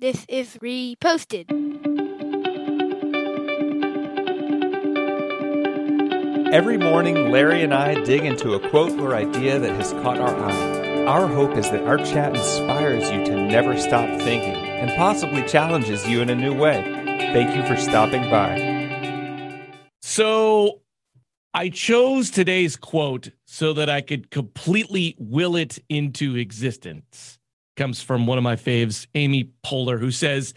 This is reposted. Every morning, Larry and I dig into a quote or idea that has caught our eye. Our hope is that our chat inspires you to never stop thinking and possibly challenges you in a new way. Thank you for stopping by. So, I chose today's quote so that I could completely will it into existence. Comes from one of my faves, Amy Poehler, who says,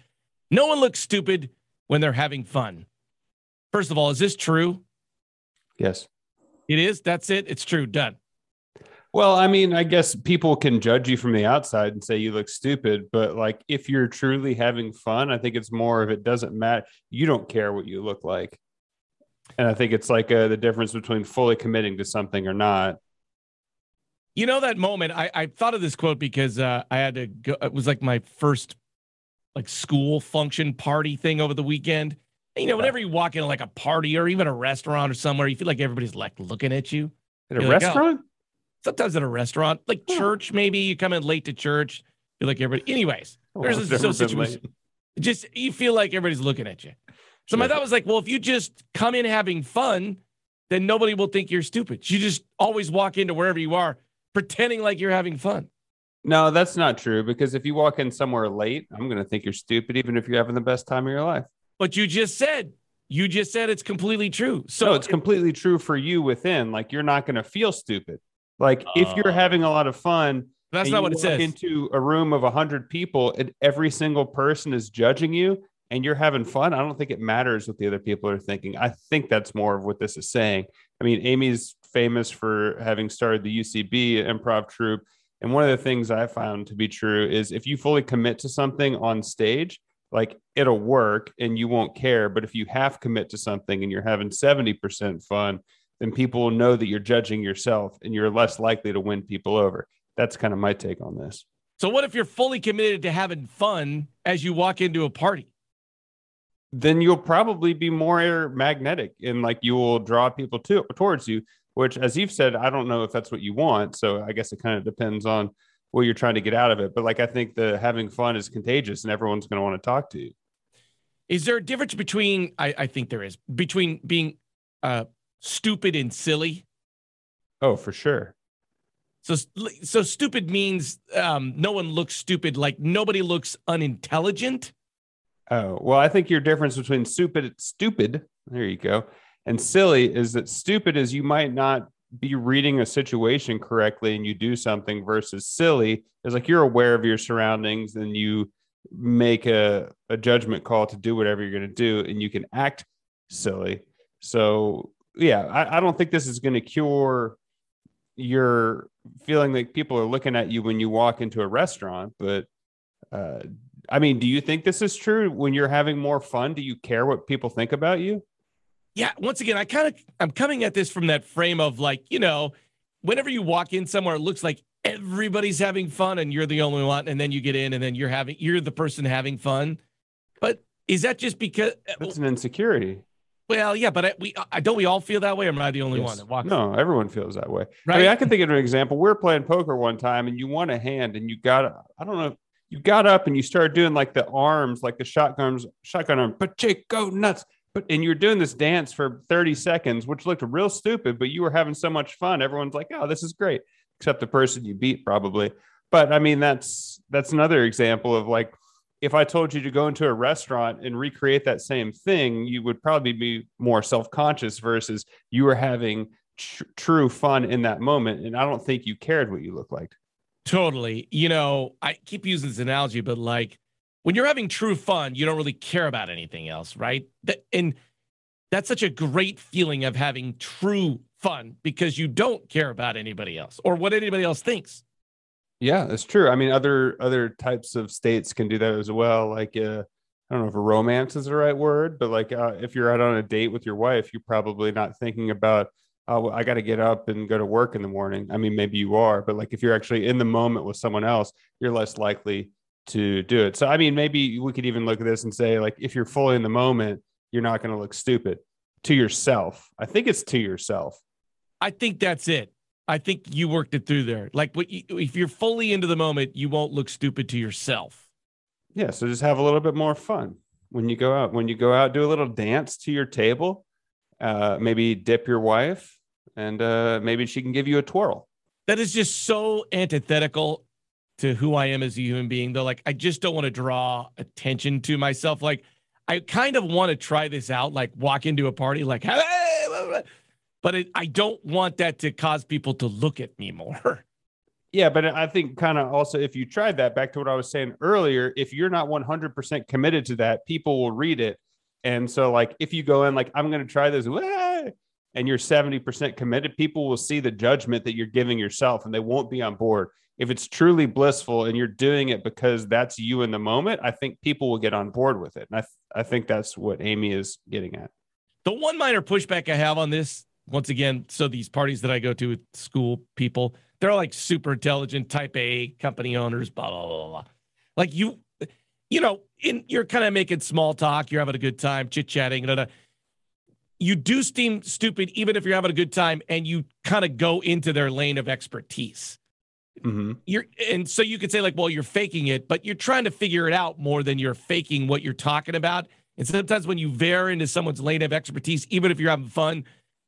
No one looks stupid when they're having fun. First of all, is this true? Yes. It is. That's it. It's true. Done. Well, I mean, I guess people can judge you from the outside and say you look stupid, but like if you're truly having fun, I think it's more of it doesn't matter. You don't care what you look like. And I think it's like uh, the difference between fully committing to something or not. You know that moment. I, I thought of this quote because uh, I had to go. It was like my first like school function party thing over the weekend. And, you know, whenever you walk into like a party or even a restaurant or somewhere, you feel like everybody's like looking at you. At a You're like, oh. restaurant? Sometimes at a restaurant, like church, maybe you come in late to church. you feel like everybody. Anyways, Well, there's I've a so situation. Just you feel like everybody's looking at you. So my thought was like, well, if you just come in having fun, then nobody will think you're stupid. You just always walk into wherever you are pretending like you're having fun. No, that's not true because if you walk in somewhere late, I'm going to think you're stupid, even if you're having the best time of your life. But you just said, you just said it's completely true. So So it's completely true for you within. Like you're not going to feel stupid. Like if you're Oh. having a lot of fun, that's not what it says. Into a room of hundred people, and every single person is judging you, and you're having fun. I don't think it matters what the other people are thinking. I think that's more of what this is saying. I mean, Amy's famous for having started the UCB improv troupe, and one of the things I found to be true is if you fully commit to something on stage, like it'll work and you won't care. But if you half commit to something and you're having seventy percent fun, then people will know that you're judging yourself, and you're less likely to win people over that's kind of my take on this. so what if you're fully committed to having fun as you walk into a party? Then you'll probably be more magnetic and like you will draw people to towards you, which as you've said, I don't know if that's what you want. So I guess it kind of depends on what you're trying to get out of it. But like I think the having fun is contagious and everyone's going to want to talk to you. Is there a difference between I, I think there is between being uh stupid and silly? Oh, for sure. So so stupid means um no one looks stupid, like nobody looks unintelligent. Oh, well, I think your difference between stupid, stupid, there you go, and silly is that stupid is you might not be reading a situation correctly and you do something versus silly is like you're aware of your surroundings and you make a, a judgment call to do whatever you're going to do and you can act silly. So, yeah, I, I don't think this is going to cure your feeling like people are looking at you when you walk into a restaurant, but uh, I mean, do you think this is true? When you're having more fun, do you care what people think about you? Yeah, once again, I kind of I'm coming at this from that frame of like, you know, whenever you walk in somewhere, it looks like everybody's having fun and you're the only one, and then you get in and then you're having you're the person having fun. But is that just because? Uh, That's an insecurity. Well, yeah, but I, we I, don't we all feel that way, or am I the only Yes. one that walks? No, everyone feels that way. I mean, I can think of an example. We were playing poker one time, and you won a hand, and you got I don't know, you got up and you started doing like the arms, like the shotguns, shotgun arm, Pacheco nuts. But and you're doing this dance for 30 seconds, which looked real stupid, but you were having so much fun. Everyone's like, "Oh, this is great," except the person you beat, probably. But I mean, that's that's another example of like, if I told you to go into a restaurant and recreate that same thing, you would probably be more self conscious versus you were having tr- true fun in that moment. And I don't think you cared what you looked like. Totally. You know, I keep using this analogy, but like when you're having true fun, you don't really care about anything else, right? And that's such a great feeling of having true fun because you don't care about anybody else or what anybody else thinks. Yeah, that's true. I mean, other other types of states can do that as well. Like, uh, I don't know if romance is the right word, but like uh, if you're out on a date with your wife, you're probably not thinking about, oh, I got to get up and go to work in the morning. I mean, maybe you are, but like if you're actually in the moment with someone else, you're less likely to do it. So, I mean, maybe we could even look at this and say, like, if you're fully in the moment, you're not going to look stupid to yourself. I think it's to yourself. I think that's it. I think you worked it through there. Like what you, if you're fully into the moment, you won't look stupid to yourself. Yeah, so just have a little bit more fun when you go out. When you go out, do a little dance to your table. Uh, maybe dip your wife, and uh, maybe she can give you a twirl. That is just so antithetical to who I am as a human being. Though, like, I just don't want to draw attention to myself. Like, I kind of want to try this out, like walk into a party, like, hey, but it, I don't want that to cause people to look at me more. Yeah, but I think kind of also if you tried that back to what I was saying earlier, if you're not 100% committed to that, people will read it. And so, like, if you go in, like, I'm going to try this, and you're 70% committed, people will see the judgment that you're giving yourself and they won't be on board. If it's truly blissful and you're doing it because that's you in the moment, I think people will get on board with it. And I, th- I think that's what Amy is getting at. The one minor pushback I have on this, once again, so these parties that I go to with school people, they're like super intelligent, type A company owners, blah, blah, blah, blah. Like you, you know, in you're kind of making small talk, you're having a good time, chit chatting, you do seem stupid even if you're having a good time and you kind of go into their lane of expertise. Mm-hmm. You're and so you could say like, well, you're faking it, but you're trying to figure it out more than you're faking what you're talking about. And sometimes when you veer into someone's lane of expertise, even if you're having fun,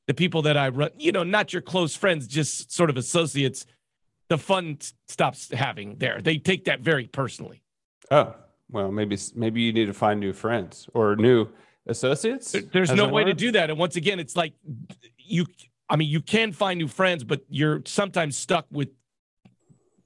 the people that I run, you know, not your close friends, just sort of associates, the fun stops having there. They take that very personally. Oh, well, maybe maybe you need to find new friends or new associates. There's no way to do that. And once again, it's like you I mean, you can find new friends, but you're sometimes stuck with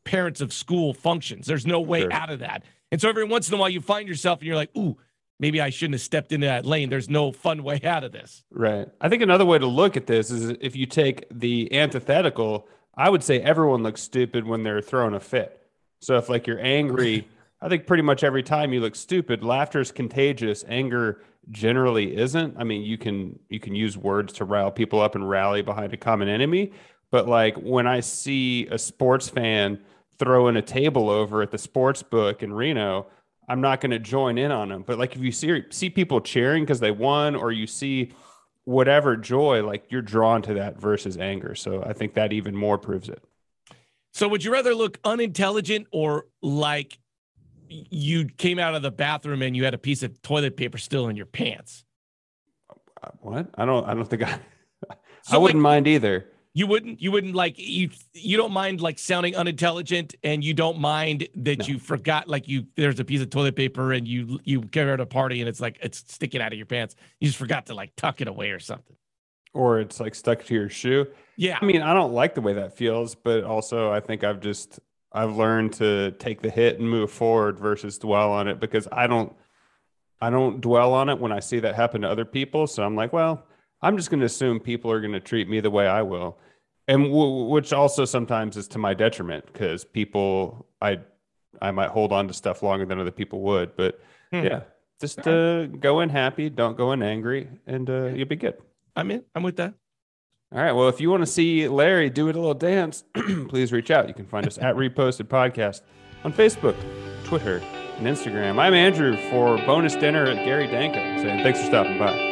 parents of school functions. There's no way sure. out of that. And so every once in a while you find yourself and you're like, ooh, maybe I shouldn't have stepped into that lane. There's no fun way out of this. Right. I think another way to look at this is if you take the antithetical, I would say everyone looks stupid when they're throwing a fit. So if like you're angry, I think pretty much every time you look stupid, laughter is contagious, anger generally isn't. I mean, you can you can use words to rile people up and rally behind a common enemy, but like when I see a sports fan throwing a table over at the sports book in Reno, I'm not going to join in on them. But like if you see see people cheering because they won, or you see whatever joy, like you're drawn to that versus anger. So I think that even more proves it. So would you rather look unintelligent or like you came out of the bathroom and you had a piece of toilet paper still in your pants? What? I don't. I don't think I. So I wouldn't like, mind either. You wouldn't. You wouldn't like you. You don't mind like sounding unintelligent, and you don't mind that no. you forgot like you. There's a piece of toilet paper, and you you carry at a party, and it's like it's sticking out of your pants. You just forgot to like tuck it away or something. Or it's like stuck to your shoe. Yeah. I mean, I don't like the way that feels, but also I think I've just I've learned to take the hit and move forward versus dwell on it because I don't I don't dwell on it when I see that happen to other people. So I'm like, well, I'm just going to assume people are going to treat me the way I will, and w- which also sometimes is to my detriment because people I I might hold on to stuff longer than other people would. But hmm. yeah, just uh, go in happy, don't go in angry, and uh, you'll be good. I'm in. I'm with that. All right. Well, if you want to see Larry do it a little dance, please reach out. You can find us at Reposted Podcast on Facebook, Twitter, and Instagram. I'm Andrew for bonus dinner at Gary Danko saying thanks for stopping by.